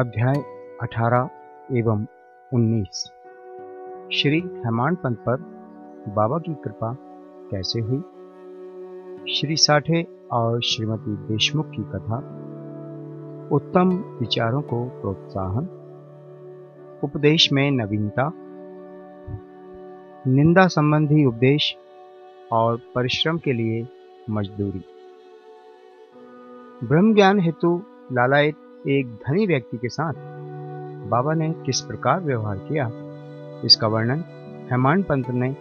अध्याय 18 एवं 19 श्री हेमान पंत पर बाबा की कृपा कैसे हुई? श्री साठे और श्रीमती देशमुख की कथा। उत्तम विचारों को प्रोत्साहन। उपदेश में नवीनता। निंदा संबंधी उपदेश और परिश्रम के लिए मजदूरी। ब्रह्म ज्ञान हेतु लालायत एक धनी व्यक्ति के साथ। बाबा ने किस प्रकार व्यवहार किया? इसका वर्णन हेमान पंत ने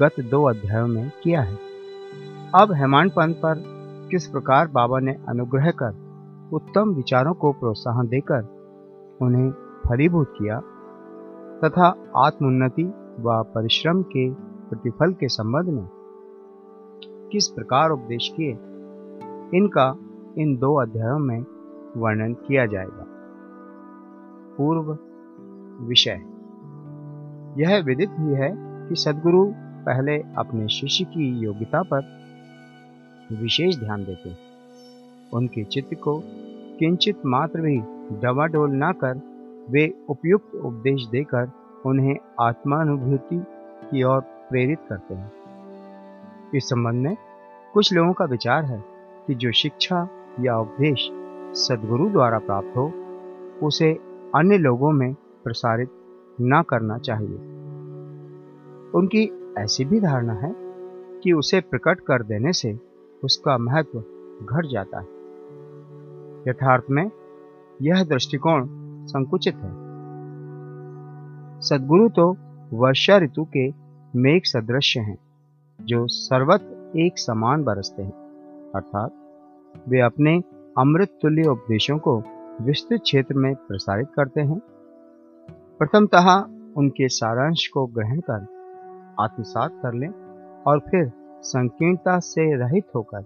गत दो अध्यायों में किया है। अब हेमान पंत पर किस प्रकार बाबा ने अनुग्रह कर उत्तम विचारों को प्रोत्साहन देकर उन्हें फलीभूत किया तथा आत्मोन्नति व परिश्रम के प्रतिफल के संबंध में किस प्रकार उपदेश किए? इनका इन दो अध्यायों में वर्णन किया जाएगा। पूर्व विषय। यह विदित ही है कि सदगुरु पहले अपने शिष्य की योग्यता पर विशेष ध्यान देते। उनके चित्त को किंचित मात्र भी डवाडोल न कर वे उपयुक्त उपदेश देकर उन्हें आत्मानुभूति की ओर प्रेरित करते हैं। इस संबंध में कुछ लोगों का विचार है कि जो शिक्षा या उपदेश सदगुरु द्वारा प्राप्त हो, उसे अन्य लोगों में प्रसारित न करना चाहिए। उनकी ऐसी भी धारणा है कि उसे प्रकट कर देने से उसका महत्व घट जाता है। यथार्थ में, यह दृष्टिकोण संकुचित है। सदगुरु तो वर्षा ऋतु के मेघ सदृश हैं, जो सर्वत्र एक समान बरसते हैं। अर्थात, वे अपने अमृत तुल्य उपदेशों को विस्तृत क्षेत्र में प्रसारित करते हैं। प्रथमतः उनके सारांश को ग्रहण कर, आत्मसात कर लें और फिर संकीर्णता से रहित होकर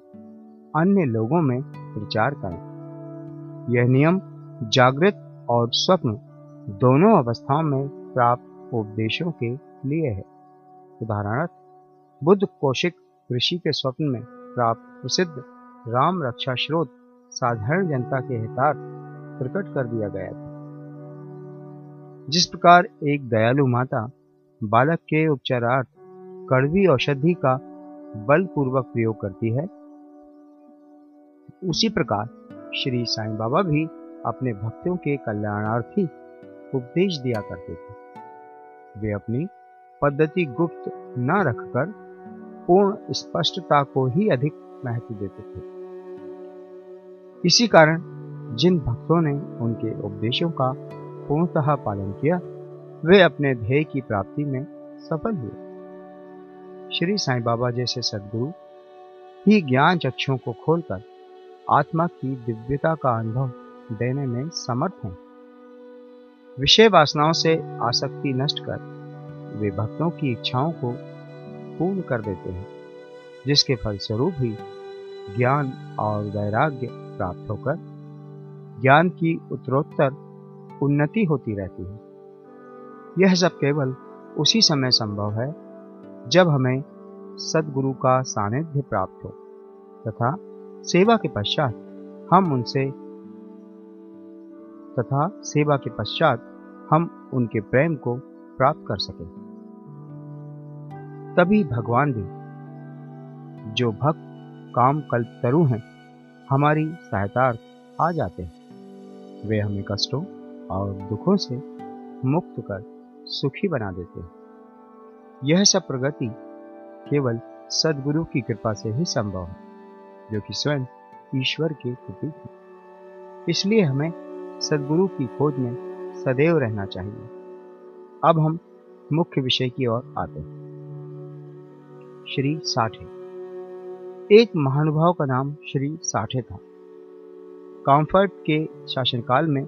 अन्य लोगों में प्रचार करें। यह नियम जागृत और स्वप्न दोनों अवस्थाओं में प्राप्त उपदेशों के लिए है। उदाहरणार्थ, बुद्ध कौशिक ऋषि के स्वप्न में प्राप्त प्रसिद्ध राम रक्षा स्रोत साधारण जनता के हितार्थ प्रकट कर दिया गया था। जिस प्रकार एक दयालु माता बालक के उपचारार्थ कड़वी औषधि का बलपूर्वक प्रयोग करती है, उसी प्रकार श्री साईं बाबा भी अपने भक्तों के कल्याणार्थी उपदेश दिया करते थे। वे अपनी पद्धति गुप्त न रखकर पूर्ण स्पष्टता को ही अधिक महत्व देते थे। इसी कारण जिन भक्तों ने उनके उपदेशों का पूर्णतः पालन किया, वे अपने ध्येय की प्राप्ति में सफल हुए। श्री साईं बाबा जैसे सदगुरु ही ज्ञान चक्षुओं को खोलकर आत्मा की दिव्यता का अनुभव देने में समर्थ हैं। विषय वासनाओं से आसक्ति नष्ट कर वे भक्तों की इच्छाओं को पूर्ण कर देते हैं, जिसके फलस्वरूप ही ज्ञान और वैराग्य प्राप्त होकर ज्ञान की उत्तरोत्तर उन्नति होती रहती है। यह सब केवल उसी समय संभव है जब हमें सदगुरु का सानिध्य प्राप्त हो तथा सेवा के पश्चात हम उनसे तथा सेवा के पश्चात हम उनके प्रेम को प्राप्त कर सकें। तभी भगवान भी, जो भक्त काम कल्पतरु हैं, हमारी सहायतार्थ आ जाते हैं। वे हमें कष्टों और दुखों से मुक्त कर सुखी बना देते हैं। यह सब प्रगति केवल सदगुरु की कृपा से ही संभव है, जो कि स्वयं ईश्वर के प्रतीक है। इसलिए हमें सदगुरु की खोज में सदैव रहना चाहिए। अब हम मुख्य विषय की ओर आते हैं। श्री साठे। एक महानुभाव का नाम श्री साठे था। कॉम्फर्ट के शासनकाल में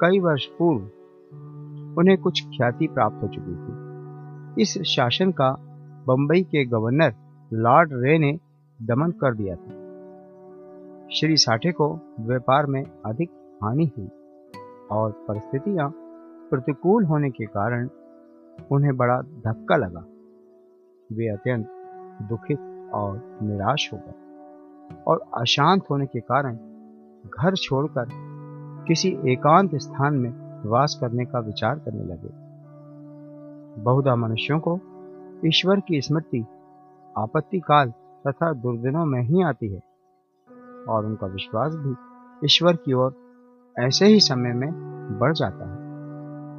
कई वर्ष पूर्व उन्हें कुछ ख्याति प्राप्त हो चुकी थी। इस शासन का बंबई के गवर्नर लॉर्ड रे ने दमन कर दिया था। श्री साठे को व्यापार में अधिक हानि हुई और परिस्थितियाँ प्रतिकूल होने के कारण उन्हें बड़ा धक्का लगा। वे अत्यंत दुखित और निराश हो गए और अशांत होने के कारण घर छोड़कर किसी एकांत स्थान में वास करने का विचार करने लगे। बहुधा मनुष्यों को ईश्वर की स्मृति आपत्ति काल तथा दुर्दिनों में ही आती है और उनका विश्वास भी ईश्वर की ओर ऐसे ही समय में बढ़ जाता है।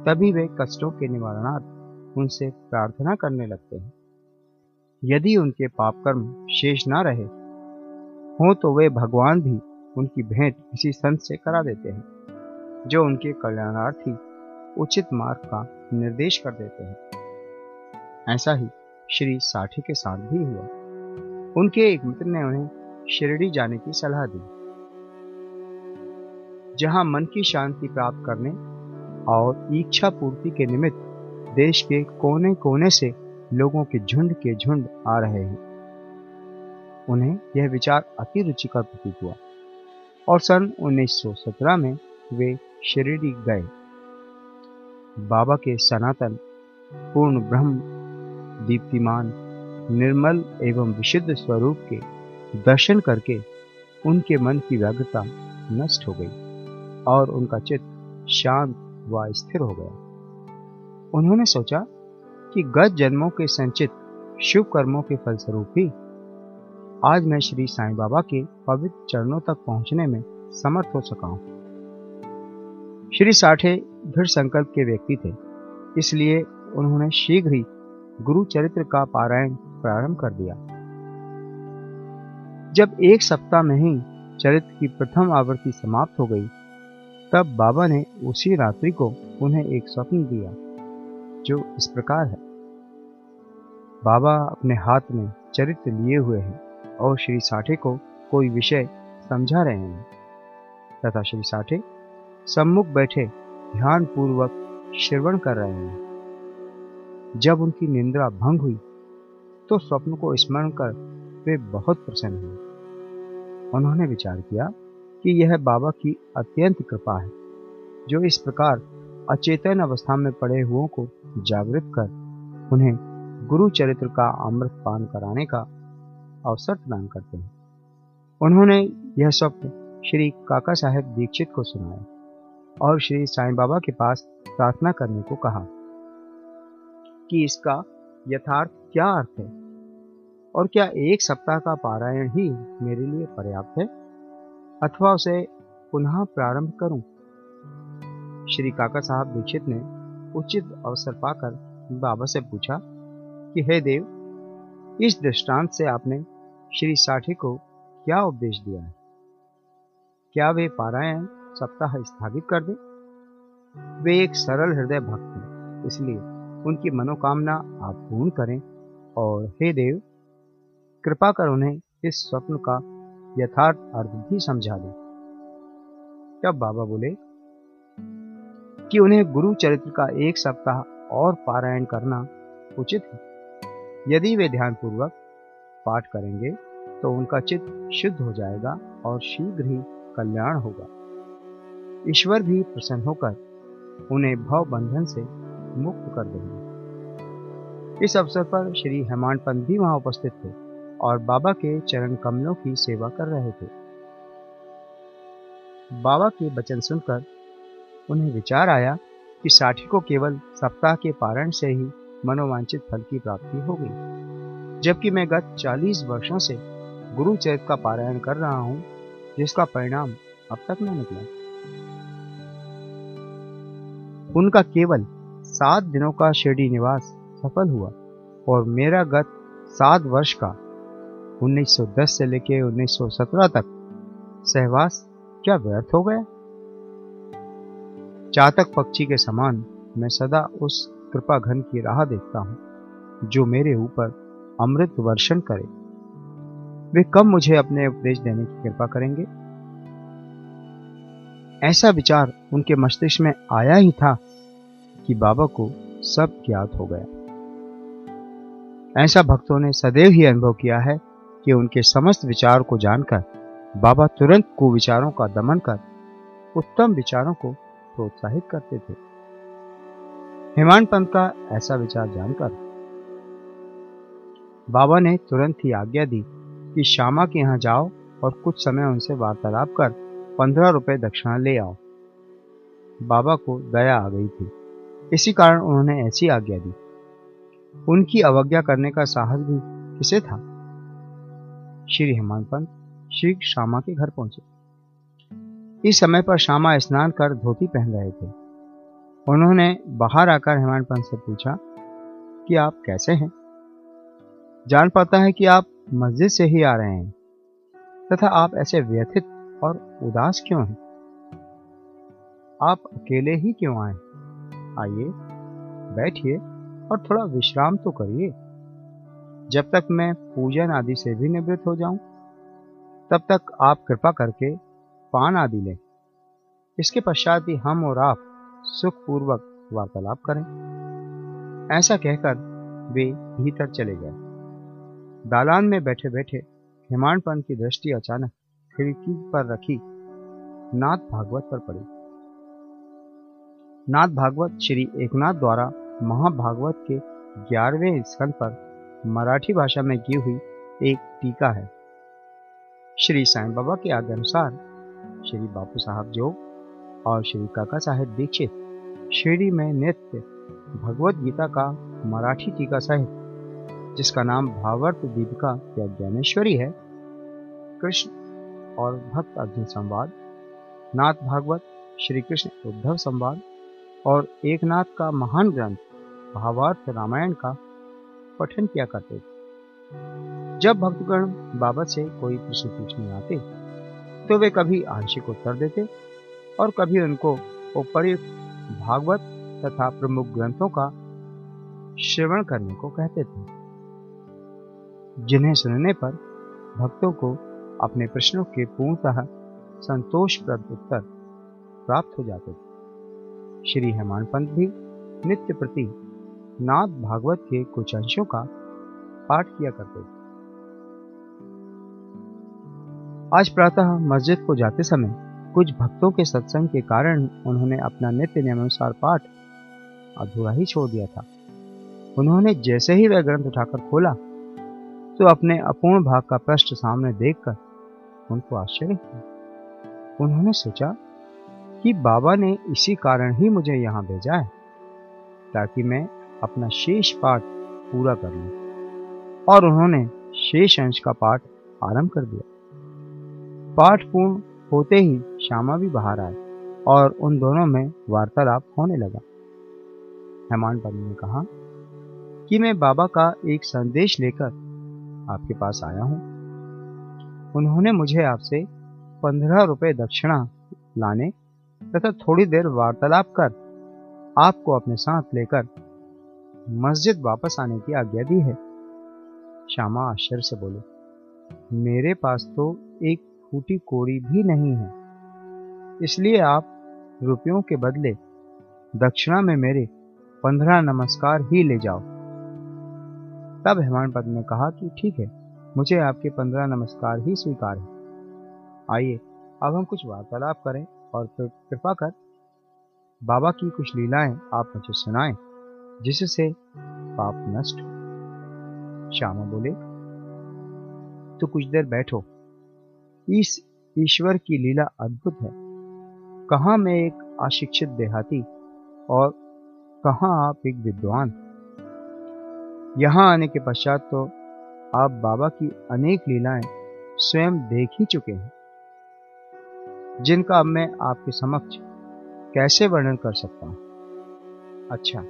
तभी वे कष्टों के निवारणार्थ उनसे प्रार्थना करने लगते हैं। यदि उनके पाप कर्म शेष ना रहे, हो तो वे भगवान भी उनकी भेंट किसी संत से करा देते हैं, जो उनके कल्याणार्थी उचित मार्ग का निर्देश कर देते हैं। ऐसा ही श्री साठी के साथ भी हुआ। उनके एक मित्र ने उन्हें शिरडी जाने की सलाह दी, जहाँ मन की शांति प्राप्त करने और इच्छा पूर्ति के निमित्त देश के कोने कोने से लोगों के झुंड के झुंड आ रहे हैं। उन्हें यह विचार अति रुचिकर प्रतीत हुआ। और सन 1917 में वे शिरडी गए। बाबा के सनातन, पूर्ण ब्रह्म, दीप्तिमान, निर्मल एवं विशुद्ध स्वरूप के दर्शन करके उनके मन की व्यग्रता नष्ट हो गई और उनका चित्त शांत व स्थिर हो गया। उन्होंने सोचा कि गत जन्मों के संचित शुभ कर्मों के फलस्वरूप ही आज मैं श्री साईं बाबा के पवित्र चरणों तक पहुँचने में समर्थ हो सका हूँ। श्री साठे दृढ़ संकल्प के व्यक्ति थे, इसलिए उन्होंने शीघ्र ही गुरु चरित्र का पारायण प्रारंभ कर दिया। जब एक सप्ताह में ही चरित्र की प्रथम आवृत्ति समाप्त हो गई, तब बाबा ने उसी रात्रि को उन्हें एक स्वप्न दिया। जो इस प्रकार है। बाबा अपने हाथ में चरित्र लिए हुए हैं और श्री साठे को कोई विषय समझा रहे हैं। तथा श्री साठे सम्मुख बैठे ध्यान पूर्वक श्रवण कर रहे हैं। जब उनकी निंद्रा भंग हुई तो स्वप्न को स्मरण कर वे बहुत प्रसन्न हुए। उन्होंने विचार किया कि यह बाबा की अत्यंत कृपा है, जो इस प्रकार अचेतन अवस्था में पड़े हुओं को जागृत कर, उन्हें गुरु चरित्र का अमृत पान कराने का अवसर प्रदान करते हैं। उन्होंने यह स्वप्न श्री काका साहेब दीक्षित को सुनाया और श्री साईं बाबा के पास प्रार्थना करने को कहा कि इसका यथार्थ क्या अर्थ है? और क्या एक सप्ताह का पारायण ही मेरे लिए पर्याप्त है? अथवा उसे पुनः प्रारंभ करूँ? श्री काका साहब दीक्षित ने उचित अवसर पाकर बाबा से पूछा कि, हे देव, इस दृष्टांत से आपने श्री साठी को क्या उपदेश दिया है? क्या वे पारायण सप्ताह स्थापित कर दे? वे एक सरल हृदय भक्त हैं, इसलिए उनकी मनोकामना आप पूर्ण करें और, हे देव, कृपा कर उन्हें इस स्वप्न का यथार्थ अर्थ भी समझा दे। तब बाबा बोले कि उन्हें गुरु चरित्र का एक सप्ताह और पारायण करना उचित है। यदि वे ध्यानपूर्वक पाठ करेंगे तो उनका चित्त शुद्ध हो जाएगा और शीघ्र ही कल्याण होगा। ईश्वर भी प्रसन्न होकर उन्हें भव बंधन से मुक्त कर देंगे। इस अवसर पर श्री हेमांड पंत भी वहाँ उपस्थित थे और बाबा के चरण कमलों की सेवा कर रहे थे। बाबा के वचन सुनकर उन्हें विचार आया कि साठी को केवल सप्ताह के पारण से ही मनोवांछित फल की प्राप्ति हो गई। जबकि मैं गत 40 वर्षों से गुरु चरित का पारायण कर रहा हूँ, जिसका परिणाम अब तक न निकला। उनका केवल सात दिनों का शिरडी निवास सफल हुआ और मेरा गत सात वर्ष का 1910 से लेकर 1917 तक सहवास क्या व्यर्थ हो गया? चातक पक्षी के समान मैं सदा उस कृपा घन की राह देखता हूँ, जो मेरे ऊपर अमृत वर्षण करे। वे कब मुझे अपने उपदेश देने की कृपा करेंगे? ऐसा विचार उनके मस्तिष्क में आया ही था कि बाबा को सब ज्ञात हो गया। ऐसा भक्तों ने सदैव ही अनुभव किया है कि उनके समस्त विचार को जानकर बाबा तुरंत कुविचारों का दमन कर उत्तम विचारों को प्रोत्साहित करते थे। हेमान पंत का ऐसा विचार जानकर बाबा ने तुरंत ही आज्ञा दी कि श्यामा के यहाँ जाओ और कुछ समय उनसे वार्तालाप कर पंद्रह रुपए दक्षिणा ले आओ। बाबा को दया आ गई थी। इसी कारण उन्होंने ऐसी आज्ञा दी। उनकी अवज्ञा करने का साहस भी किसे था? श्री हेमान पंत, श्री श्यामा के घर पहुँचे। इस समय पर श्यामा स्नान कर धोती पहन रहे थे। उन्होंने बाहर आकर हेमान पंत से पूछा, कि आप कैसे हैं? जान पाता है कि आप मस्जिद से ही आ रहे हैं, तथा आप ऐसे व्यथित और उदास क्यों हैं? आप अकेले ही क्यों आए? आइए, बैठिए और थोड़ा विश्राम तो करिए। जब तक मैं पूजन आदि से भी निवृत्त हो जाऊँ, तब तक आप कृपा करके पान आदि लें। इसके पश्चात ही हम और आप सुखपूर्वक वार्तालाप करें। ऐसा कहकर वे भीतर चले गए। दालान में बैठे बैठे हिमानपन की दृष्टि अचानक खिड़की पर रखी नाथ भागवत पर पड़ी। नाथ भागवत श्री एकनाथ द्वारा महाभागवत के ग्यारहवें स्कंद पर मराठी भाषा में की हुई एक टीका है। श्री साईं बाबा के आज्ञा अनुसार श्री बापू साहब जोग और श्री काका साहेब दीक्षित शिरडी में नृत्य भगवत गीता का मराठी टीका सहित, जिसका नाम भावर्त दीपिका या ज्ञानेश्वरी है, कृष्ण और भक्त अर्जुन संवाद, नाथ भागवत, श्री कृष्ण उद्धव संवाद और एक नाथ का महान ग्रंथ भावार्थ रामायण का पठन किया करते थे। जब भक्तगण बाबा से कोई प्रश्न पूछने आते तो वे कभी आंशिक उत्तर देते और कभी उनको उपयुक्त भागवत तथा प्रमुख ग्रंथों का श्रवण करने को कहते थे। जिन्हें सुनने पर भक्तों को अपने प्रश्नों के पूर्णतः संतोषप्रद उत्तर प्राप्त हो जाते थे। श्री हेमान पंत भी नित्य प्रति नाथ भागवत के कुछ अंशों का पाठ किया करते थे। आज प्रातः मस्जिद को जाते समय कुछ भक्तों के सत्संग के कारण उन्होंने अपना नित्य नियमानुसार पाठ अधूरा ही छोड़ दिया था। उन्होंने जैसे ही वह ग्रंथ उठाकर खोला तो अपने अपूर्ण भाग का प्रश्न सामने देखकर उनको आश्चर्य हुआ। उन्होंने सोचा कि बाबा ने इसी कारण ही मुझे यहाँ भेजा है, ताकि मैं अपना शेष पाठ पूरा कर लूँ। और उन्होंने शेष अंश का पाठ आरंभ कर दिया। पाठ पूर्ण होते ही श्यामा भी बाहर आए और उन दोनों में वार्तालाप होने लगा। हेमान पन्नी ने कहा, कि मैं बाबा का एक संदेश लेकर आपके पास आया हूँ। उन्होंने मुझे आपसे पंद्रह रुपए दक्षिणा लाने तथा थोड़ी देर वार्तालाप कर आपको अपने साथ लेकर मस्जिद वापस आने की आज्ञा दी है। श्यामा आश्चर्य से बोले, मेरे पास तो एक फूटी कोड़ी भी नहीं है। इसलिए आप रुपयों के बदले दक्षिणा में मेरे पंद्रह नमस्कार ही ले जाओ। तब हेमान पद ने कहा कि ठीक है, मुझे आपके पंद्रह नमस्कार ही स्वीकार है। आइए, अब हम कुछ वार्तालाप करें और कृपा कर बाबा की कुछ लीलाएँ आप मुझे सुनाएँ, जिससे पाप नष्ट। श्यामा बोले तो कुछ देर बैठो इस ईश्वर की लीला अद्भुत है। कहा मैं एक अशिक्षित देहाती और कहा आप एक विद्वान? यहाँ आने के पश्चात तो आप बाबा की अनेक लीलाएँ स्वयं देख ही चुके हैं, जिनका अब मैं आपके समक्ष कैसे वर्णन कर सकता हूँ? अच्छा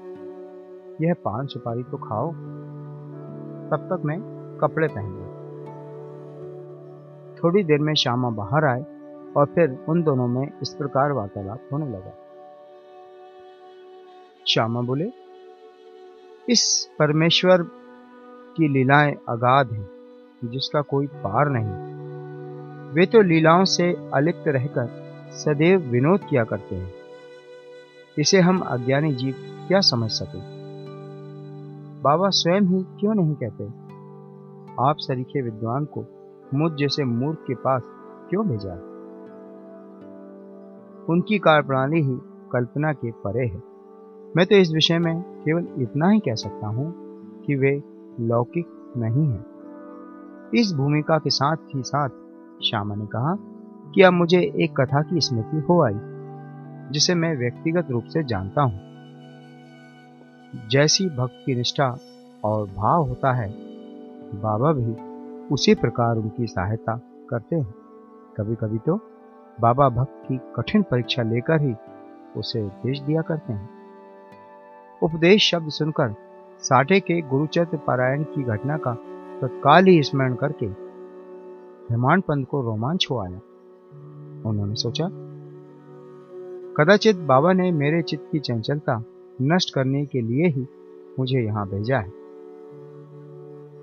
यह पान सुपारी तो खाओ, तब तक मैं कपड़े पहन थोड़ी देर में श्यामा बाहर आए और फिर उन दोनों में इस प्रकार वार्तालाप होने लगा। श्यामा बोले, इस परमेश्वर की लीलाएँ अगाध हैं, जिसका कोई पार नहीं। वे तो लीलाओं से अलिप्त रहकर सदैव विनोद किया करते हैं। इसे हम अज्ञानी जीव क्या समझ सके? बाबा स्वयं ही क्यों नहीं कहते? आप सरीखे विद्वान को मुझ जैसे मूर्ख के पास क्यों भेजा? उनकी कार्य प्रणाली ही कल्पना के परे है। मैं तो इस विषय में केवल इतना ही कह सकता हूँ कि वे लौकिक नहीं है। इस भूमिका के साथ ही साथ श्यामा ने कहा कि अब मुझे एक कथा की स्मृति हो आई, जिसे मैं व्यक्तिगत रूप से जानता हूँ। जैसी भक्त की निष्ठा और भाव होता है, बाबा भी उसी प्रकार उनकी सहायता करते हैं। कभी कभी तो बाबा भक्त की कठिन परीक्षा लेकर ही उसे उपदेश दिया करते हैं। उपदेश शब्द सुनकर साठे के गुरुचरित्र पारायण की घटना का तत्काल ही स्मरण करके हेमान पंत को रोमांच हो आया। उन्होंने सोचा, कदाचित बाबा ने मेरे चित्त की चंचलता नष्ट करने के लिए ही मुझे यहाँ भेजा है।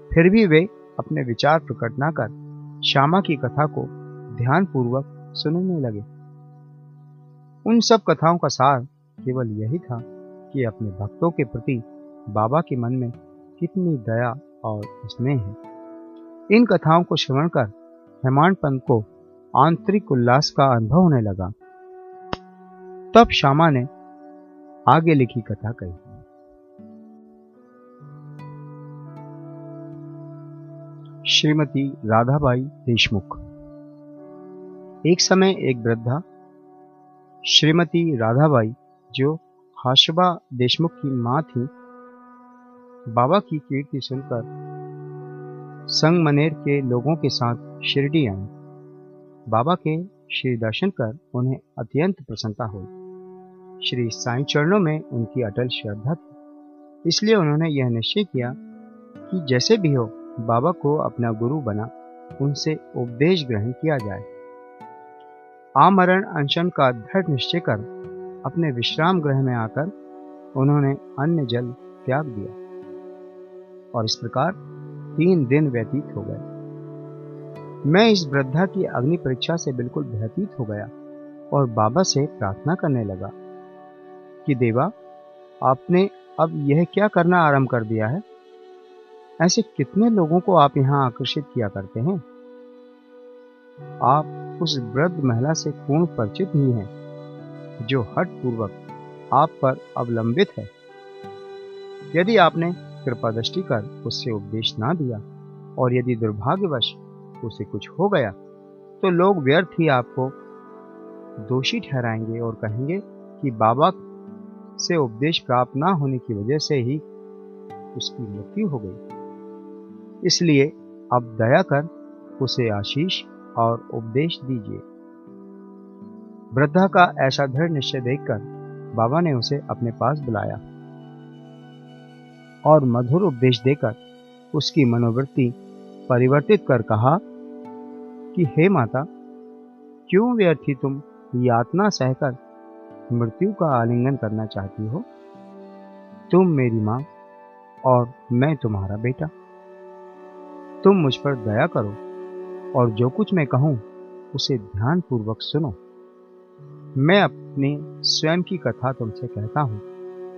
फिर भी वे अपने विचार प्रकट न कर, श्यामा की कथा को ध्यानपूर्वक सुनने लगे। उन सब कथाओं का सार केवल यही था कि अपने भक्तों के प्रति बाबा के मन में कितनी दया और स्नेह है। इन कथाओं को श्रवण कर हेमांड पंत को आंतरिक उल्लास का अनुभव होने लगा। तब श्यामा ने आगे लिखी कथा कही। श्रीमती राधाबाई देशमुख। एक समय एक वृद्धा, श्रीमती राधाबाई, जो हाशबा देशमुख की माँ थी, बाबा की कीर्ति सुनकर संगमनेर के लोगों के साथ शिरडी आई बाबा के श्री दर्शन कर उन्हें अत्यंत प्रसन्नता हुई। श्री साईं चरणों में उनकी अटल श्रद्धा थी, इसलिए उन्होंने यह निश्चय किया कि जैसे भी हो बाबा को अपना गुरु बना, उनसे उपदेश ग्रहण किया जाए। आमरण अनशन का दृढ़ निश्चय कर, अपने विश्राम ग्रह में आकर उन्होंने अन्य जल त्याग दिया। और इस प्रकार तीन दिन व्यतीत हो गए। मैं इस वृद्धा की अग्नि परीक्षा से बिल्कुल भयतीत हो गया और बाबा से प्रार्थना करने लगा कि देवा, आपने अब यह क्या करना आरंभ कर दिया है? ऐसे कितने लोगों को आप यहाँ आकर्षित किया करते हैं? आप उस वृद्ध महिला से पूर्ण परिचित ही हैं, जो हट पूर्वक आप पर अवलंबित है। यदि आपने कृपा दृष्टि कर उससे उपदेश ना दिया और यदि दुर्भाग्यवश उसे कुछ हो गया तो लोग व्यर्थ ही आपको दोषी ठहराएँगे और कहेंगे कि बाबा से उपदेश प्राप्त ना होने की वजह से ही उसकी मृत्यु हो गई। इसलिए अब दया कर उसे आशीष और उपदेश दीजिए। वृद्धा का ऐसा दृढ़ निश्चय देखकर बाबा ने उसे अपने पास बुलाया और मधुर उपदेश देकर उसकी मनोवृत्ति परिवर्तित कर कहा, कि हे माता, क्यों व्यर्थी तुम यातना सहकर मृत्यु का आलिंगन करना चाहती हो? तुम मेरी माँ और मैं तुम्हारा बेटा। तुम मुझ पर दया करो और जो कुछ मैं कहूँ, उसे ध्यान पूर्वक सुनो। मैं अपने स्वयं की कथा तुमसे कहता हूँ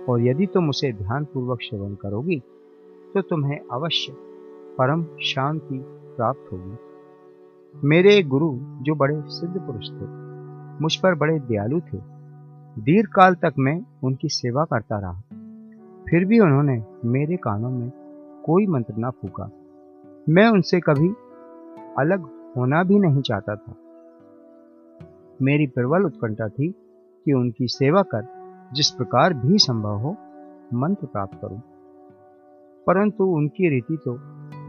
और यदि तुम उसे ध्यान पूर्वक श्रवण करोगी तो तुम्हें अवश्य परम शांति प्राप्त होगी। मेरे गुरु जो बड़े सिद्ध पुरुष थे, मुझ पर बड़े दयालु थे दीर्घ काल तक मैं उनकी सेवा करता रहा। फिर भी उन्होंने मेरे कानों में कोई मंत्र ना फूका। मैं उनसे कभी अलग होना भी नहीं चाहता था। मेरी प्रबल उत्कंठा थी कि उनकी सेवा कर, जिस प्रकार भी संभव हो, मंत्र प्राप्त करूँ। परंतु उनकी रीति तो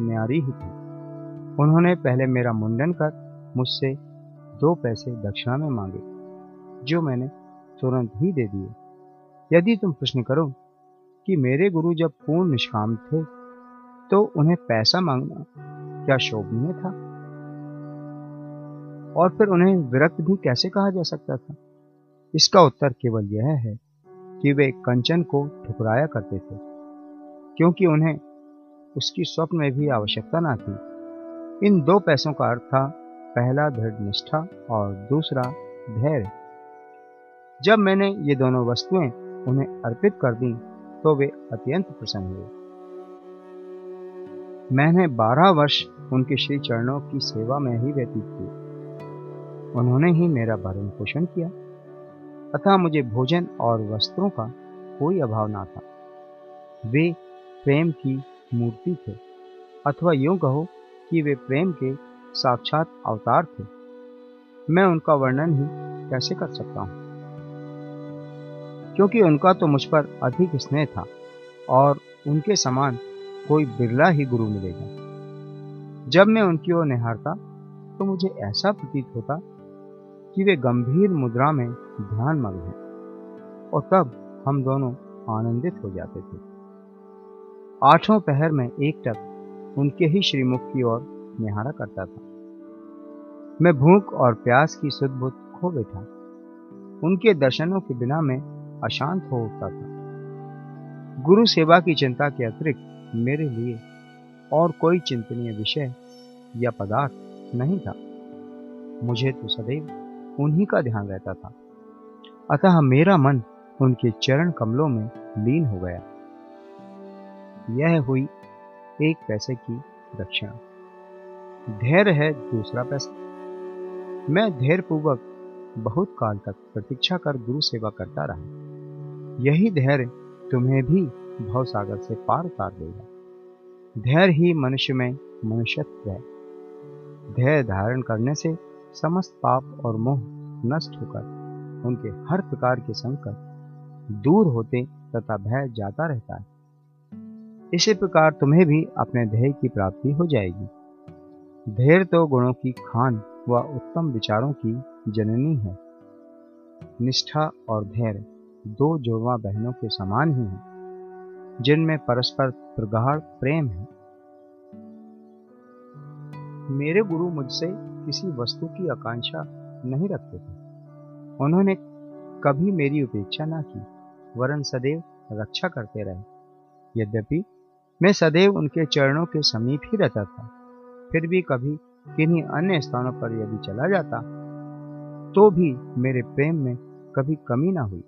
न्यारी ही थी। उन्होंने पहले मेरा मुंडन कर, मुझसे दो पैसे दक्षिणा में मांगे, जो मैंने तुरंत ही दे दिए। यदि तुम प्रश्न करो कि मेरे गुरु जब पूर्ण निष्काम थे तो उन्हें पैसा मांगना क्या शोभनीय था? और फिर उन्हें विरक्त भी कैसे कहा जा सकता था? इसका उत्तर केवल यह है कि वे कंचन को ठुकराया करते थे, क्योंकि उन्हें उसकी स्वप्न में भी आवश्यकता ना थी। इन दो पैसों का अर्थ था, पहला दृढ़ निष्ठा और दूसरा धैर्य। जब मैंने ये दोनों वस्तुएँ उन्हें अर्पित कर दी तो वे अत्यंत प्रसन्न हुए। मैंने बारह वर्ष उनके श्री चरणों की सेवा में ही व्यतीत की। उन्होंने ही मेरा भरण पोषण किया। अतः मुझे भोजन और वस्त्रों का कोई अभाव ना था। वे प्रेम की मूर्ति थे, अथवा यूँ कहो कि वे प्रेम के साक्षात अवतार थे। मैं उनका वर्णन ही कैसे कर सकता हूँ? क्योंकि उनका तो मुझ पर अधिक स्नेह था और उनके समान कोई बिरला ही गुरु मिलेगा। जब मैं उनकी ओर निहारता तो मुझे ऐसा प्रतीत होता कि वे गंभीर मुद्रा में ध्यान मग्न हैं, और तब हम दोनों आनंदित हो जाते थे। आठों पहर में एक टक उनके ही श्रीमुख की ओर निहारा करता था। मैं भूख और प्यास की सुदबुद खो बैठा। उनके दर्शनों के बिना मैं अशांत हो उठता था। गुरु सेवा की चिंता के अतिरिक्त मेरे लिए और कोई चिंतनीय विषय या पदार्थ नहीं था। मुझे तो सदैव उन्हीं का ध्यान रहता था। अतः मेरा मन उनके चरण कमलों में लीन हो गया। यह हुई एक पैसे की दक्षिणा धैर्य है दूसरा पैसा। मैं धैर्य पूर्वक बहुत काल तक प्रतीक्षा कर गुरु सेवा करता रहा। यही धैर्य तुम्हें भी भव सागर से पार उतार देगा। धैर्य ही मनुष्य में मनुष्यत्व है। धैर्य धारण करने से समस्त पाप और मोह नष्ट होकर, उनके हर प्रकार के संकट दूर होते तथा भय जाता रहता है। इसी प्रकार तुम्हें भी अपने ध्येय की प्राप्ति हो जाएगी। धैर्य तो गुणों की खान व उत्तम विचारों की जननी है। निष्ठा और धैर्य दो जुड़वा बहनों के समान ही हैं। जिनमें परस्पर प्रगाढ़ प्रेम है। मेरे गुरु मुझसे किसी वस्तु की आकांक्षा नहीं रखते थे। उन्होंने कभी मेरी उपेक्षा ना की, वरन सदैव रक्षा करते रहे। यद्यपि मैं सदैव उनके चरणों के समीप ही रहता था, फिर भी कभी किन्हीं अन्य स्थानों पर यदि चला जाता तो भी मेरे प्रेम में कभी कमी ना हुई।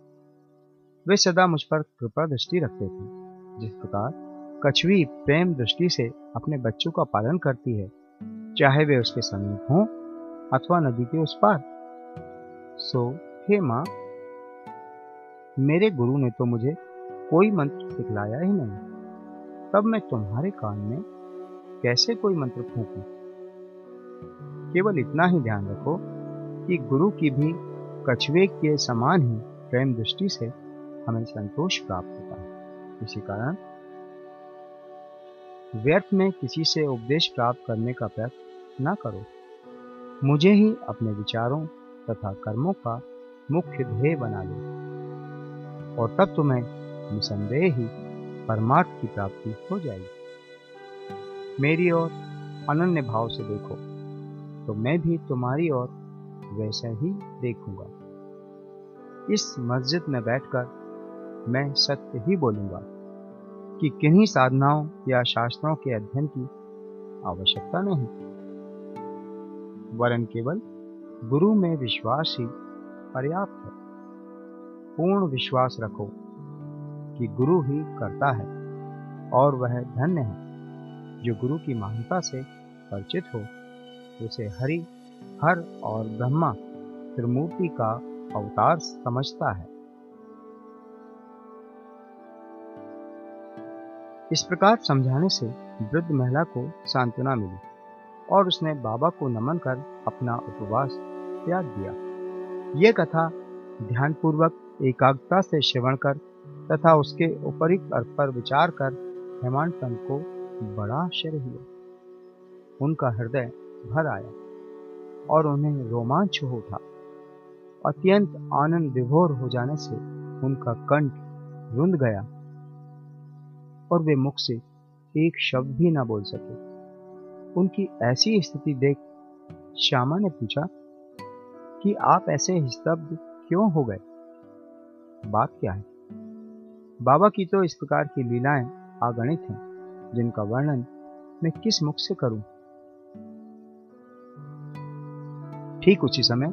वे सदा मुझ पर कृपा दृष्टि रखते थे। जिस प्रकार कछुई प्रेम दृष्टि से अपने बच्चों का पालन करती है, चाहे वे उसके समीप हों अथवा नदी के उस पार। सो, हे माँ, मेरे गुरु ने तो मुझे कोई मंत्र सिखलाया ही नहीं। तब मैं तुम्हारे कान में कैसे कोई मंत्र फूकूं? केवल इतना ही ध्यान रखो कि गुरु की भी कछुए के समान ही प्रेम दृष्टि से हमें संतोष प्राप्त है। इसी कारण। व्यर्थ में किसी से उपदेश प्राप्त करने का प्रयत्न न करो। मुझे ही अपने विचारों तथा कर्मों का मुख्य ध्येय बना लो। और तब तुम्हें निसंदेह ही परमार्थ की प्राप्ति हो जाएगी। मेरी ओर अनन्य भाव से देखो तो मैं भी तुम्हारी ओर वैसा ही देखूँगा। इस मस्जिद में बैठकर मैं सत्य ही बोलूँगा कि किन्हीं साधनाओं या शास्त्रों के अध्ययन की आवश्यकता नहीं। वरन केवल गुरु में विश्वास ही पर्याप्त है। पूर्ण विश्वास रखो कि गुरु ही करता है और वह धन्य है, जो गुरु की महानता से परिचित हो, उसे हरि, हर और ब्रह्मा त्रिमूर्ति का अवतार समझता है। इस प्रकार समझाने से वृद्ध महिला को सांत्वना मिली और उसने बाबा को नमन कर अपना उपवास त्याग दिया। ये कथा ध्यानपूर्वक, एकाग्रता से श्रवण कर तथा उसके उपरिक्त अर्थ पर विचार कर हेमांत पंत को बड़ा आश्चर्य हुआ। उनका हृदय भर आया और उन्हें रोमांच हो उठा। अत्यंत आनंद विभोर हो जाने से उनका कंठ रुंध गया और वे मुख से एक शब्द भी ना बोल सके। उनकी ऐसी स्थिति देख श्यामा ने पूछा, कि आप ऐसे स्तब्ध क्यों हो गए? बात क्या है? बाबा की तो इस प्रकार की लीलाएँ अगणित हैं, जिनका वर्णन मैं किस मुख से करूँ? ठीक उसी समय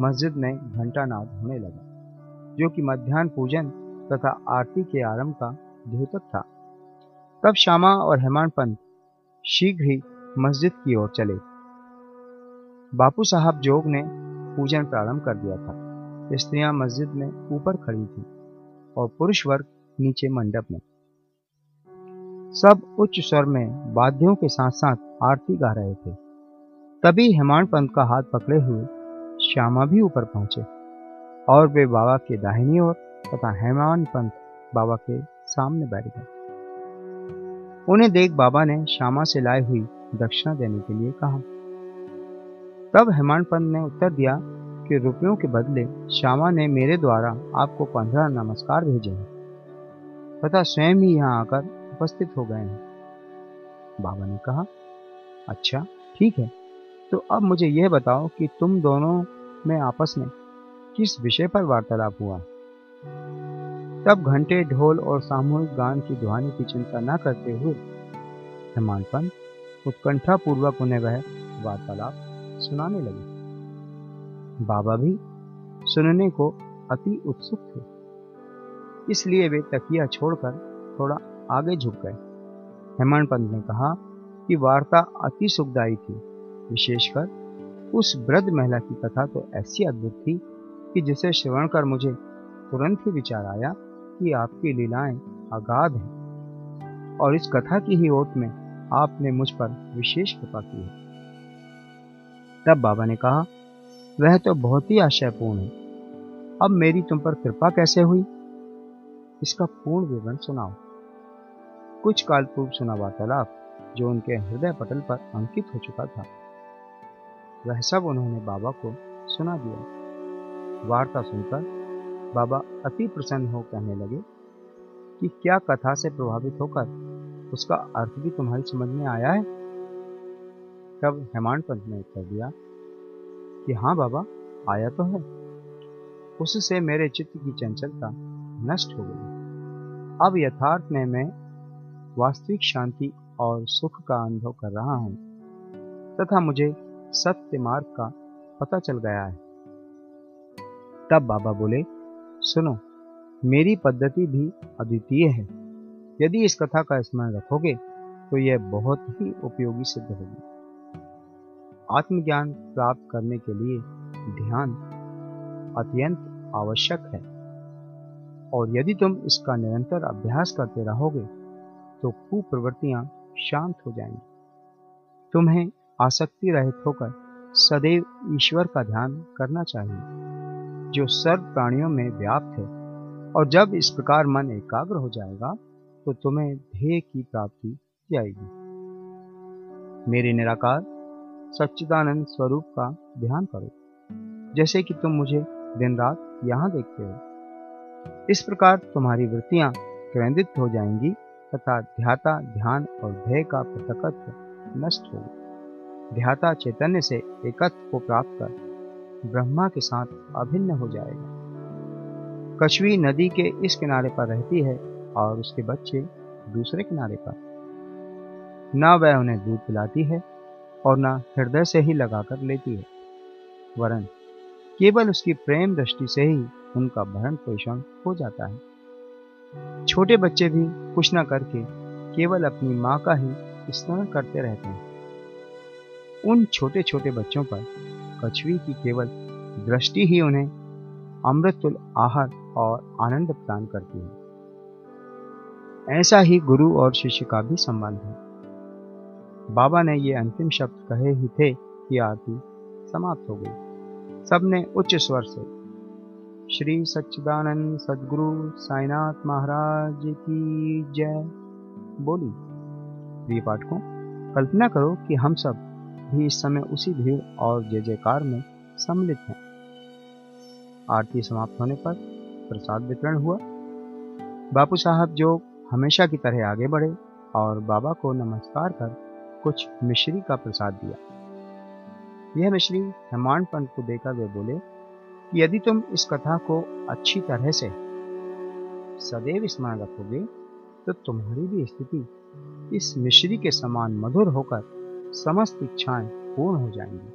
मस्जिद में घंटा नाद होने लगा, जो कि मध्यान्ह पूजन तथा आरती के आरंभ का द्योतक था। तब श्यामा और हेमान पंत शीघ्र ही मस्जिद की ओर चले। बापू साहब जोग ने पूजन प्रारंभ कर दिया था। स्त्रियाँ मस्जिद में ऊपर खड़ी थी और पुरुष वर्ग नीचे मंडप में। सब उच्च स्वर में वाद्यों के साथ साथ आरती गा रहे थे। तभी हेमान पंत का हाथ पकड़े हुए श्यामा भी ऊपर पहुँचे और वे बाबा के दाहिनी ओर तथा हेमान पंत बाबा के सामने बैठ गए। उन्हें देख बाबा ने श्यामा से लाई हुई दक्षिणा देने के लिए कहा। तब हेमान पंत ने उत्तर दिया कि रुपयों के बदले श्यामा ने मेरे द्वारा आपको पंद्रह नमस्कार भेजे हैं, तथा स्वयं ही यहाँ आकर उपस्थित हो गए हैं। बाबा ने कहा अच्छा ठीक है तो अब मुझे यह बताओ कि तुम दोनों में आपस में किस विषय पर वार्तालाप हुआ? तब घंटे ढोल और सामूहिक गान की ध्वनि की चिंता न करते हुए हेमान पंत उत्कंठा पूर्वक उन्हें वह वार्तालाप सुनाने लगे। बाबा भी सुनने को अति उत्सुक थे। इसलिए वे तकिया छोड़कर थोड़ा आगे झुक गए। हेमंत पंत ने कहा कि वार्ता अति सुखदायी थी। विशेषकर उस वृद्ध महिला की कथा तो ऐसी अद्भुत थी कि जिसे श्रवण कर मुझे तुरंत ही विचार आया कि आपकी लीलाएँ अगाध हैं। और इस कथा की ही ओट में आपने मुझ पर विशेष कृपा की है। तब बाबा ने कहा, वह तो बहुत ही आशयपूर्ण है। अब मेरी तुम पर कृपा कैसे हुई? इसका पूर्ण विवरण सुनाओ। कुछ काल पूर्व सुना वार्तालाप जो उनके हृदय पटल पर अंकित हो चुका था। वह सब उन्होंने बाबा को सुना दिया। वार्ता सुनकर बाबा अति प्रसन्न हो कहने लगे कि क्या कथा से प्रभावित होकर उसका अर्थ भी तुम्हारी समझ में आया है? तब हेमांड पंत ने उत्तर दिया कि हाँ बाबा, आया तो है। उससे मेरे चित्त की चंचलता नष्ट हो गई। अब यथार्थ में मैं वास्तविक शांति और सुख का अनुभव कर रहा हूँ तथा मुझे सत्य मार्ग का पता चल गया है। तब बाबा बोले सुनो, मेरी पद्धति भी अद्वितीय है। यदि इस कथा का स्मरण रखोगे तो यह बहुत ही उपयोगी सिद्ध होगी। आत्मज्ञान प्राप्त करने के लिए ध्यान अत्यंत आवश्यक है। और यदि तुम इसका निरंतर अभ्यास करते रहोगे तो कुप्रवृत्तियाँ शांत हो जाएँगी। तुम्हें आसक्ति रहित होकर सदैव ईश्वर का ध्यान करना चाहिए। जो सर्व प्राणियों में व्याप्त है। और जब इस प्रकार मन एकाग्र हो जाएगा तो तुम्हें ध्येय की प्राप्ति जाएगी मेरे निराकार, सच्चिदानंद स्वरूप का ध्यान करो। जैसे कि तुम मुझे दिन रात यहाँ देखते हो। इस प्रकार तुम्हारी वृत्तियाँ केंद्रित हो जाएँगी तथा ध्याता ध्यान और ध्येय का पृथकत्व नष्ट होगा। ध्याता चैतन्य से एकत्व को प्राप्त कर ब्रह्मा के साथ अभिन्न हो जाएगा। कछुई नदी के इस किनारे पर रहती है और उसके बच्चे दूसरे किनारे पर। न वह उन्हें दूध पिलाती है और न हृदय से ही लगाकर लेती है। वरन केवल उसकी प्रेम दृष्टि से ही उनका भरण पोषण हो जाता है। छोटे बच्चे भी कुछ न करके केवल अपनी माँ का ही स्मरण करते रहते हैं। उन छोटे छोटे बच्चों पर कछुई की केवल दृष्टि ही उन्हें अमृतुल आहार और आनंद प्रदान करती है। ऐसा ही गुरु और शिष्य का भी संबंध है। बाबा ने ये अंतिम शब्द कहे ही थे कि आरती समाप्त हो गई। सबने उच्च स्वर से, श्री सच्चिदानंद सदगुरु साईनाथ महाराज की जय बोली। प्रिय पाठकों, कल्पना करो कि हम सब भी इस समय उसी भीड़ और जय जयकार में सम्मिलित हैं। आरती समाप्त होने पर प्रसाद वितरण हुआ। बापू साहब जो हमेशा की तरह आगे बढ़े और बाबा को नमस्कार कर कुछ मिश्री का प्रसाद दिया। यह मिश्री हेमान पंत को देकर वे बोले कि यदि तुम इस कथा को अच्छी तरह से सदैव स्मरण रखोगे तो तुम्हारी भी स्थिति इस मिश्री के समान मधुर होकर समस्त इच्छाएँ पूर्ण हो जाएँगी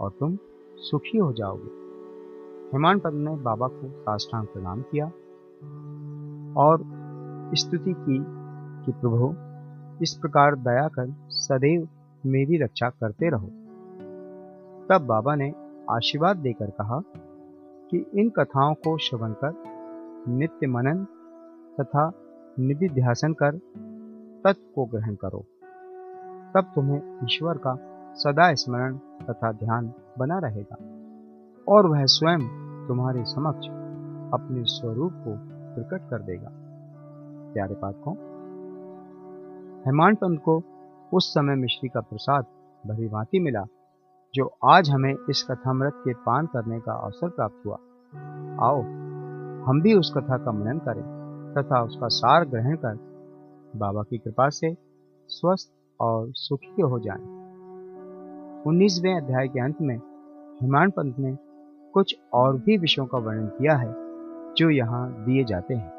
और तुम सुखी हो जाओगे। हेमान पद ने बाबा को साष्टांग प्रणाम किया और स्तुति की कि प्रभु, इस प्रकार दया कर सदैव मेरी रक्षा करते रहो। तब बाबा ने आशीर्वाद देकर कहा कि इन कथाओं को श्रवण कर, नित्य मनन तथा निधि ध्यासन कर तत्व को ग्रहण करो। तब तुम्हें ईश्वर का सदा स्मरण तथा ध्यान बना रहेगा। और वह स्वयं तुम्हारे समक्ष अपने स्वरूप को प्रकट कर देगा। प्यारे पाठकों पंत को उस समय मिश्री का प्रसाद भरी भांति मिला, जो आज हमें इस कथामृत के पान करने का अवसर प्राप्त हुआ। आओ, हम भी उस कथा का मनन करें तथा उसका सार ग्रहण कर बाबा की कृपा से स्वस्थ और सुखी हो जाएँ। उन्नीसवें अध्याय के अंत में हिमान पंत ने कुछ और भी विषयों का वर्णन किया है, जो यहाँ दिए जाते हैं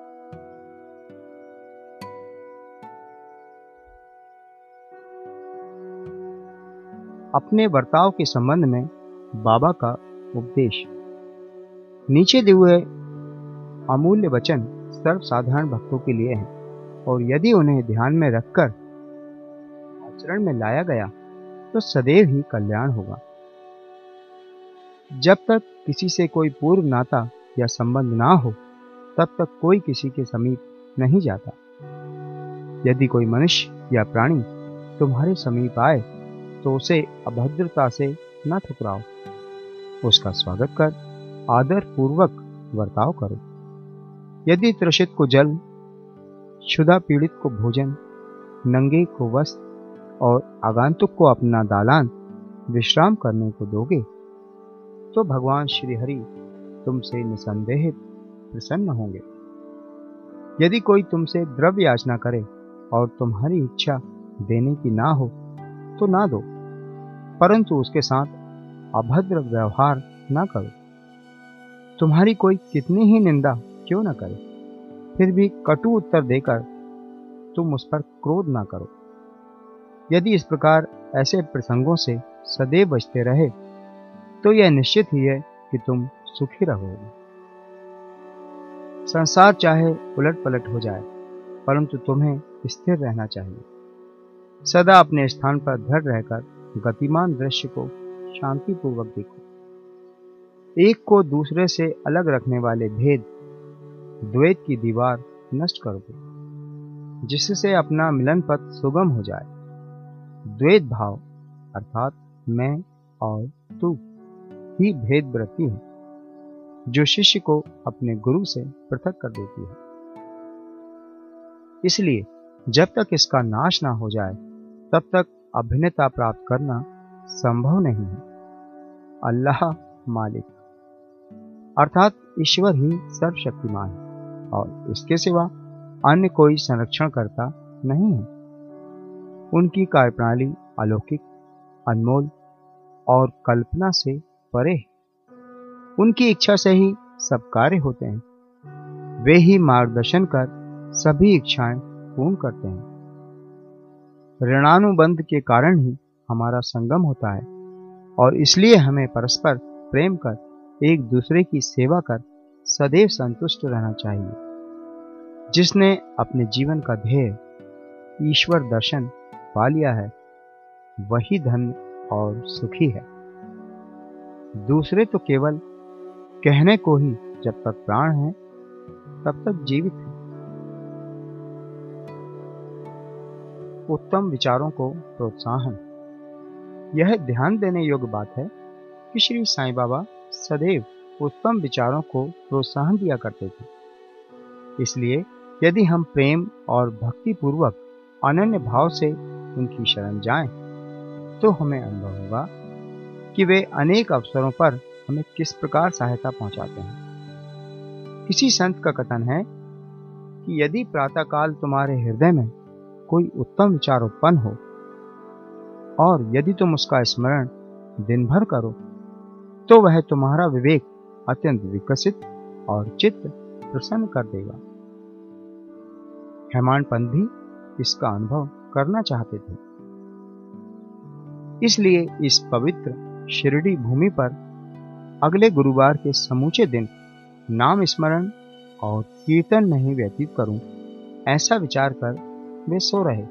अपने बर्ताव के संबंध में बाबा का उपदेश नीचे दिए हुए अमूल्य वचन सर्वसाधारण भक्तों के लिए हैं, और यदि उन्हें ध्यान में रखकर आचरण में लाया गया तो सदैव ही कल्याण होगा। जब तक किसी से कोई पूर्व नाता या संबंध ना हो, तब तक कोई किसी के समीप नहीं जाता। यदि कोई मनुष्य या प्राणी तुम्हारे समीप आए तो उसे अभद्रता से न ठुकराओ। उसका स्वागत कर आदर पूर्वक वर्ताव करो। यदि त्रषित को जल क्षुदा पीड़ित को भोजन, नंगे को वस्त्र और आगंतुक को अपना दालान विश्राम करने को दोगे। तो भगवान श्री हरि तुमसे निसंदेह प्रसन्न होंगे। यदि कोई तुमसे द्रव्य याचना करे और तुम्हारी इच्छा देने की ना हो तो ना दो, परंतु उसके साथ अभद्र व्यवहार ना करो। तुम्हारी कोई कितनी ही निंदा क्यों ना करे, फिर भी कटु उत्तर देकर तुम उस पर क्रोध ना करो। यदि इस प्रकार ऐसे प्रसंगों से सदैव बचते रहे तो यह निश्चित ही है कि तुम सुखी रहोगे। संसार चाहे उलट पलट हो जाए, परंतु तुम्हें स्थिर रहना चाहिए। सदा अपने स्थान पर दृढ़ रहकर गतिमान दृश्य को शांतिपूर्वक देखो। एक को दूसरे से अलग रखने वाले भेद, द्वैत की दीवार नष्ट कर। दो जिससे अपना मिलन पथ सुगम हो जाए द्वैत भाव अर्थात मैं और तू ही भेद वृत्ति है, जो शिष्य को अपने गुरु से पृथक कर देती है। इसलिए जब तक इसका नाश ना हो जाए, तब तक अभिन्नता प्राप्त करना संभव नहीं है। अल्लाह मालिक, अर्थात ईश्वर ही सर्वशक्तिमान है और इसके सिवा अन्य कोई संरक्षण करता नहीं है। उनकी कार्यप्रणाली अलौकिक, अनमोल और कल्पना से परे है। उनकी इच्छा से ही सब कार्य होते हैं। वे ही मार्गदर्शन कर सभी इच्छाएँ पूर्ण करते हैं। ऋणानुबंध के कारण ही हमारा संगम होता है और इसलिए हमें परस्पर प्रेम कर एक दूसरे की सेवा कर सदैव संतुष्ट रहना चाहिए। जिसने अपने जीवन का ध्येय, ईश्वर दर्शन पा लिया है, वही धन और सुखी है। दूसरे तो केवल कहने को ही जब तक प्राण है, तब तक जीवित है। उत्तम विचारों को प्रोत्साहन। यह ध्यान देने योग्य बात है कि श्री साईं बाबा सदैव उत्तम विचारों को प्रोत्साहन दिया करते थे। इसलिए यदि हम प्रेम और भक्ति पूर्वक अनन्य भाव से उनकी शरण जाएँ, तो हमें अनुभव होगा कि वे अनेक अवसरों पर हमें किस प्रकार सहायता पहुंचाते हैं। किसी संत का कथन है कि यदि प्रातःकाल तुम्हारे हृदय में कोई उत्तम विचार उत्पन्न हो और यदि तुम उसका स्मरण दिन भर करो तो वह तुम्हारा विवेक अत्यंत विकसित और चित्त प्रसन्न कर देगा। हेमान पंत भी इसका अनुभव करना चाहते थे। इसलिए इस पवित्र शिरडी भूमि पर अगले गुरुवार के समूचे दिन नाम स्मरण और कीर्तन नहीं व्यतीत करूँ, ऐसा विचार कर वे सो रहे।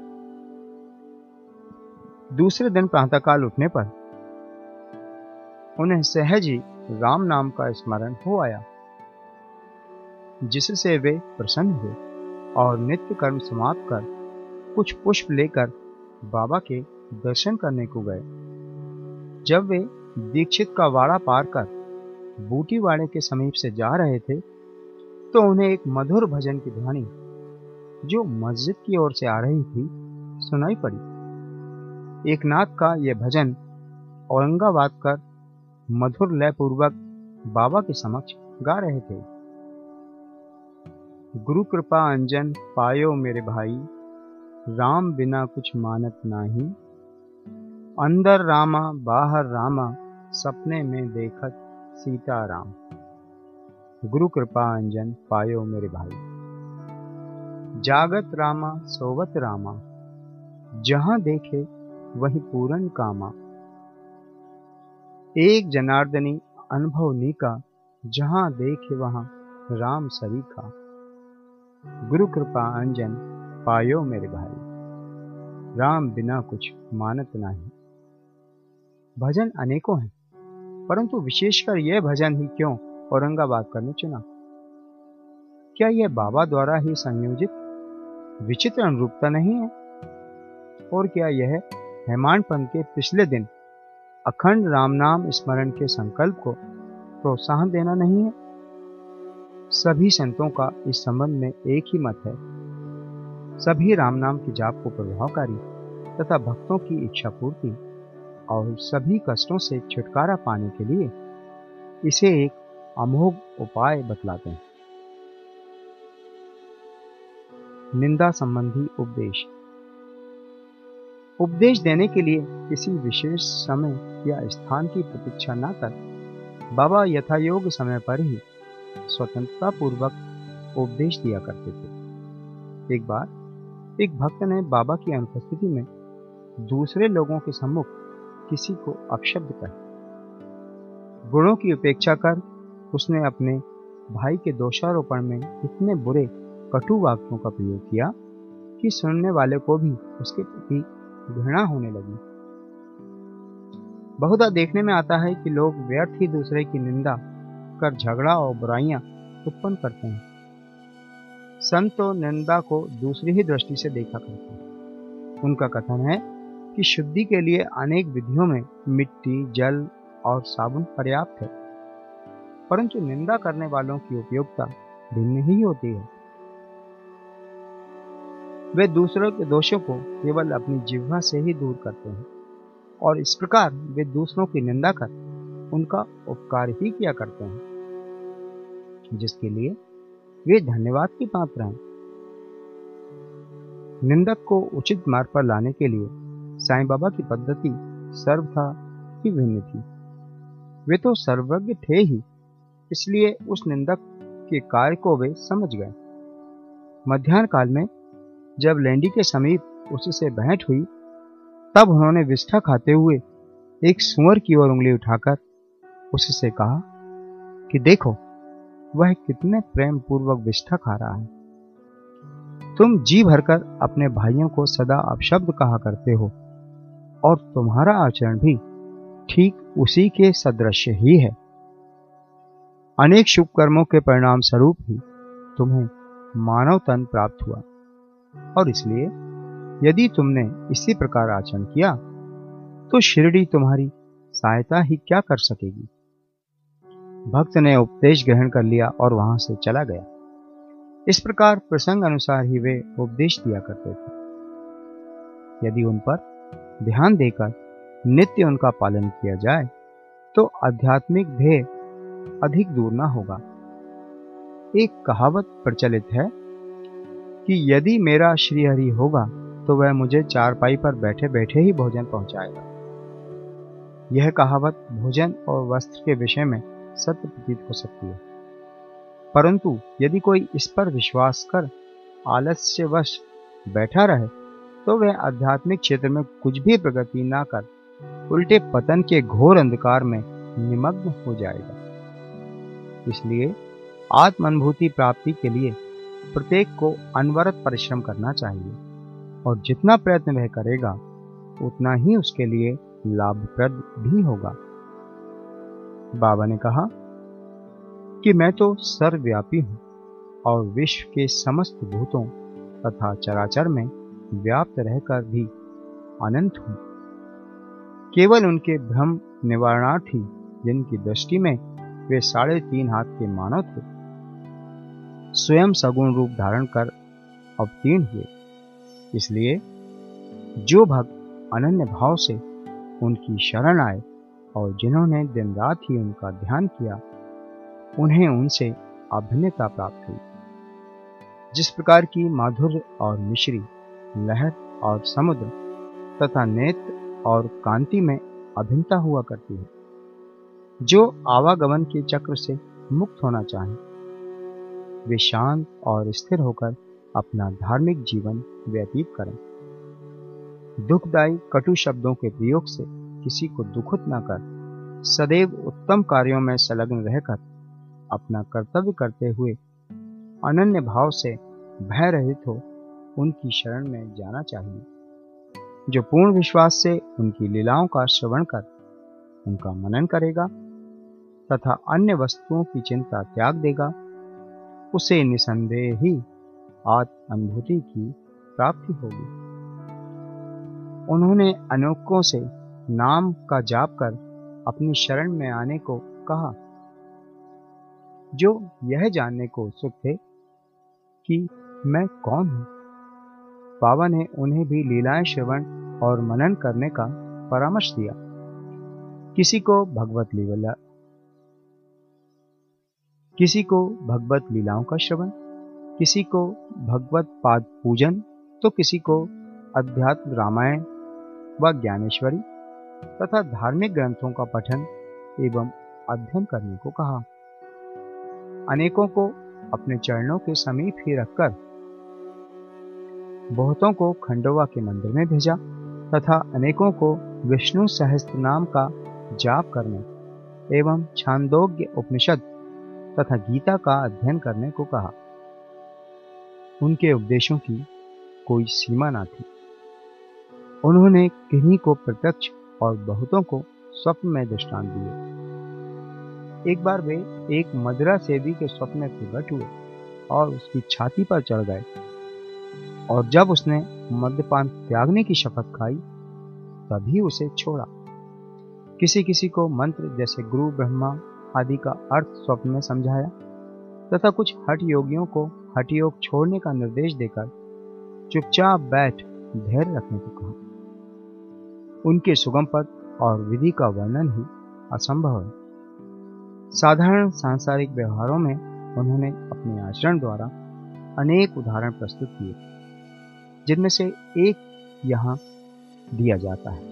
दूसरे दिन प्रातःकाल उठने पर उन्हें सहज ही राम नाम का स्मरण हो आया, जिससे वे प्रसन्न हुए और नित्य कर्म समाप्त कर कुछ पुष्प लेकर बाबा के दर्शन करने को गए। जब वे दीक्षित का वाड़ा पार कर बूटी वाड़े के समीप से जा रहे थे तो उन्हें एक मधुर भजन की ध्वनि, जो मस्जिद की ओर से आ रही थी, सुनाई पड़ी। एक नाथ का यह भजन औरंगाबाद कर मधुर लय पूर्वक बाबा के समक्ष गा रहे थे। गुरु कृपा अंजन पायो मेरे भाई राम बिना कुछ मानत नाही। अंदर रामा, बाहर रामा, सपने में देखत सीता राम गुरु कृपा अंजन पायो मेरे भाई। जागत रामा, सोवत रामा, जहाँ देखे वही पूरन कामा। एक जनार्दनी अनुभव नीका, जहाँ देखे वहाँ राम सरीखा। गुरु कृपा अंजन पायो मेरे भाई। राम बिना कुछ मानत नहीं। भजन अनेकों हैं, परंतु विशेषकर यह भजन ही क्यों औरंगाबाद करने चुना क्या यह बाबा द्वारा ही संयोजित, विचित्र अनुरूपता नहीं है? और क्या यह हेमान पंत के पिछले दिन अखंड राम नाम स्मरण के संकल्प को प्रोत्साहन देना नहीं है? सभी संतों का इस संबंध में एक ही मत है सभी राम नाम की जाप को प्रभावकारी तथा भक्तों की इच्छा पूर्ति और सभी कष्टों से छुटकारा पाने के लिए इसे एक अमोघ उपाय बतलाते हैं। निंदा संबंधी उपदेश। उपदेश देने के लिए किसी विशेष समय या स्थान की प्रतीक्षा न कर बाबा यथायोग समय पर ही स्वतंत्रता पूर्वक उपदेश दिया करते थे। एक बार एक भक्त ने बाबा की अनुपस्थिति में दूसरे लोगों के सम्मुख किसी को अपशब्द कहे। गुणों की उपेक्षा कर उसने अपने भाई के दोषारोपण में इतने बुरे, कटु वाक्यों का प्रयोग किया कि सुनने वाले को भी उसके प्रति घृणा होने लगी। बहुधा देखने में आता है कि लोग व्यर्थ ही दूसरे की निंदा कर झगड़ा और बुराइयाँ उत्पन्न करते हैं। संत तो निंदा को दूसरी ही दृष्टि से देखा करते हैं। उनका कथन है कि शुद्धि के लिए अनेक विधियों में मिट्टी, जल और साबुन पर्याप्त है। परंतु निंदा करने वालों की उपयोगिता भिन्न ही होती है। वे दूसरों के दोषों को केवल अपनी जिह्वा से ही दूर करते हैं और इस प्रकार वे दूसरों की निंदा कर उनका उपकार ही किया करते हैं, जिसके लिए वे धन्यवाद की पात्र हैं। निंदक को उचित मार्ग पर लाने के लिए साईं बाबा की पद्धति सर्वथा ही भिन्न थी। वे तो सर्वज्ञ थे ही, इसलिए उस निंदक के कार्य को वे समझ गए। मध्यान्ह काल में जब लैंडी के समीप उससे भेंट हुई, तब उन्होंने विष्ठा खाते हुए एक सुअर की ओर उंगली उठाकर उससे कहा कि देखो वह कितने प्रेम पूर्वक विष्ठा खा रहा है। तुम जी भरकर अपने भाइयों को सदा अपशब्द कहा करते हो, और तुम्हारा आचरण भी ठीक उसी के सदृश ही है। अनेक शुभ कर्मों के परिणाम स्वरूप ही तुम्हें मानव तन प्राप्त हुआ, और इसलिए यदि तुमने इसी प्रकार आचरण किया तो शिरडी तुम्हारी सहायता ही क्या कर सकेगी? भक्त ने उपदेश ग्रहण कर लिया और वहाँ से चला गया। इस प्रकार प्रसंग अनुसार ही वे उपदेश दिया करते थे। यदि उन पर ध्यान देकर नित्य उनका पालन किया जाए तो आध्यात्मिक ध्येय अधिक दूर ना होगा। एक कहावत प्रचलित है कि यदि मेरा श्रीहरि होगा तो वह मुझे चारपाई पर बैठे बैठे ही भोजन पहुंचाएगा। यह कहावत भोजन और वस्त्र के विषय में सत्य प्रतीत हो सकती है। परंतु यदि कोई इस पर विश्वास कर आलस्यवश बैठा रहे तो वह आध्यात्मिक क्षेत्र में कुछ भी प्रगति ना कर, उल्टे पतन के घोर अंधकार में निमग्न हो जाएगा। इसलिए आत्मानुभूति प्राप्ति के लिए प्रत्येक को अनवरत परिश्रम करना चाहिए, और जितना प्रयत्न वह करेगा, उतना ही उसके लिए लाभप्रद भी होगा। बाबा ने कहा, कि मैं तो सर्वव्यापी हूँ और विश्व के समस्त भूतों तथा चराचर में व्याप्त रहकर भी अनंत हूँ। केवल उनके भ्रम निवारणार्थी, जिनकी दृष्टि में वे साढ़े तीन हाथ के मानव थे, स्वयं सगुण रूप धारण कर अवतीर्ण हुए। इसलिए जो भक्त अनन्य भाव से उनकी शरण आए और जिन्होंने दिन रात ही उनका ध्यान किया, उन्हें उनसे अभिन्नता प्राप्त हुई। जिस प्रकार की माधुर्य और मिश्री लहर और समुद्र तथा नेत्र और कांति में अभिन्नता हुआ करती है, जो आवागमन के चक्र से मुक्त होना चाहें, वे शांत और स्थिर होकर अपना धार्मिक जीवन व्यतीत करें। दुखदायी कटु शब्दों के प्रयोग से किसी को दुखित न कर। सदैव उत्तम कार्यों में संलग्न रहकर अपना कर्तव्य करते हुए अनन्य भाव से भय रहित हो उनकी शरण में जाना चाहिए। जो पूर्ण विश्वास से उनकी लीलाओं का श्रवण कर, उनका मनन करेगा तथा अन्य वस्तुओं की चिंता त्याग देगा, उसे निसंदेह ही आत्म अनुभूति की प्राप्ति होगी। उन्होंने अनोखों से नाम का जाप कर अपनी शरण में आने को कहा। जो यह जानने को उत्सुक थे कि मैं कौन हूँ, बाबा ने उन्हें भी लीलाएँ श्रवण और मनन करने का परामर्श दिया। किसी को भगवत लीला, किसी को भगवत लीलाओं का श्रवण, किसी को भगवत पाद पूजन तो किसी को अध्यात्म रामायण व ज्ञानेश्वरी। तथा धार्मिक ग्रंथों का पठन एवं अध्ययन करने को कहा। अनेकों को अपने चरणों के समीप ही रखकर बहुतों को खंडोवा के मंदिर में भेजा तथा अनेकों को विष्णु सहस्त्र नाम का जाप करने एवं छांदोग्य उपनिषद तथा गीता का अध्ययन करने को कहा। उनके उपदेशों की कोई सीमा ना थी। उन्होंने किन्हीं को प्रत्यक्ष और बहुतों को स्वप्न में दृष्टांत दिए। एक बार वे एक मदरा सेवी के स्वप्न में प्रकट हुए और उसकी छाती पर चढ़ गए। और जब उसने मद्यपान त्यागने की शपथ खाई, तभी उसे छोड़ा। किसी किसी को मंत्र जैसे गुरु, ब्रह्मा आदि का अर्थ स्वप्न में समझाया, तथा कुछ हट योगियों को हट योग छोड़ने का निर्देश देकर चुपचाप बैठ धैर्य रखने को कहा। उनके सुगम पद और विधि का वर्णन ही असंभव है। साधारण सांसारिक व्यवहारों में उन्होंने अपने आचरण द्वारा अनेक उदाहरण प्रस्तुत किए, जिनमें से एक यहाँ दिया जाता है।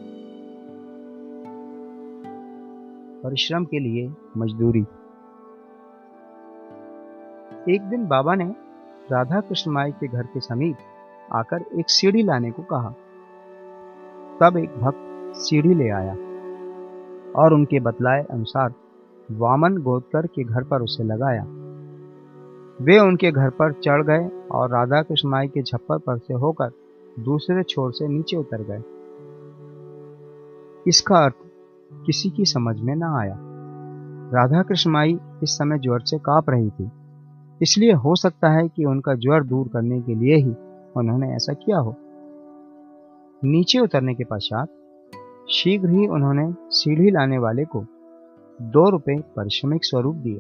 परिश्रम के लिए मजदूरी। एक दिन बाबा ने राधा कृष्ण माई के घर के समीप आकर एक सीढ़ी लाने को कहा। तब एक भक्त सीढ़ी ले आया और उनके बतलाए अनुसार वामन गोदकर के घर पर उसे लगाया। वे उनके घर पर चढ़ गए और राधा कृष्ण माई के छप्पर पर से होकर दूसरे छोर से नीचे उतर गए। इसका अर्थ किसी की समझ में ना आया। राधा कृष्ण माई इस समय ज्वर से काँप रही थी। इसलिए हो सकता है कि उनका ज्वर दूर करने के लिए ही उन्होंने ऐसा किया हो। नीचे उतरने के पश्चात शीघ्र ही उन्होंने सीढ़ी लाने वाले को दो रुपए परिश्रमिक स्वरूप दिए।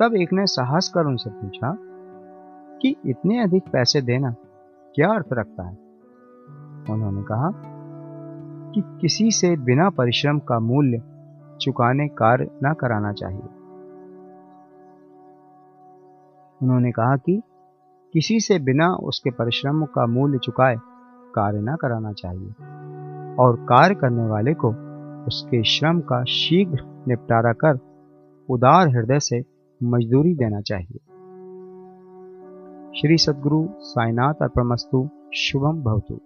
तब एक ने साहस कर उनसे पूछा, कि इतने अधिक पैसे देना क्या अर्थ रखता है? उन्होंने कहा, कि किसी से बिना परिश्रम का मूल्य चुकाने कार्य न कराना चाहिए। उन्होंने कहा कि किसी से बिना उसके परिश्रम का मूल्य चुकाए कार्य न कराना चाहिए। और कार्य करने वाले को उसके श्रम का शीघ्र निपटारा कर उदार हृदय से मजदूरी देना चाहिए। श्री सदगुरु साईनाथ अर्पणमस्तु, शुभम भवतु।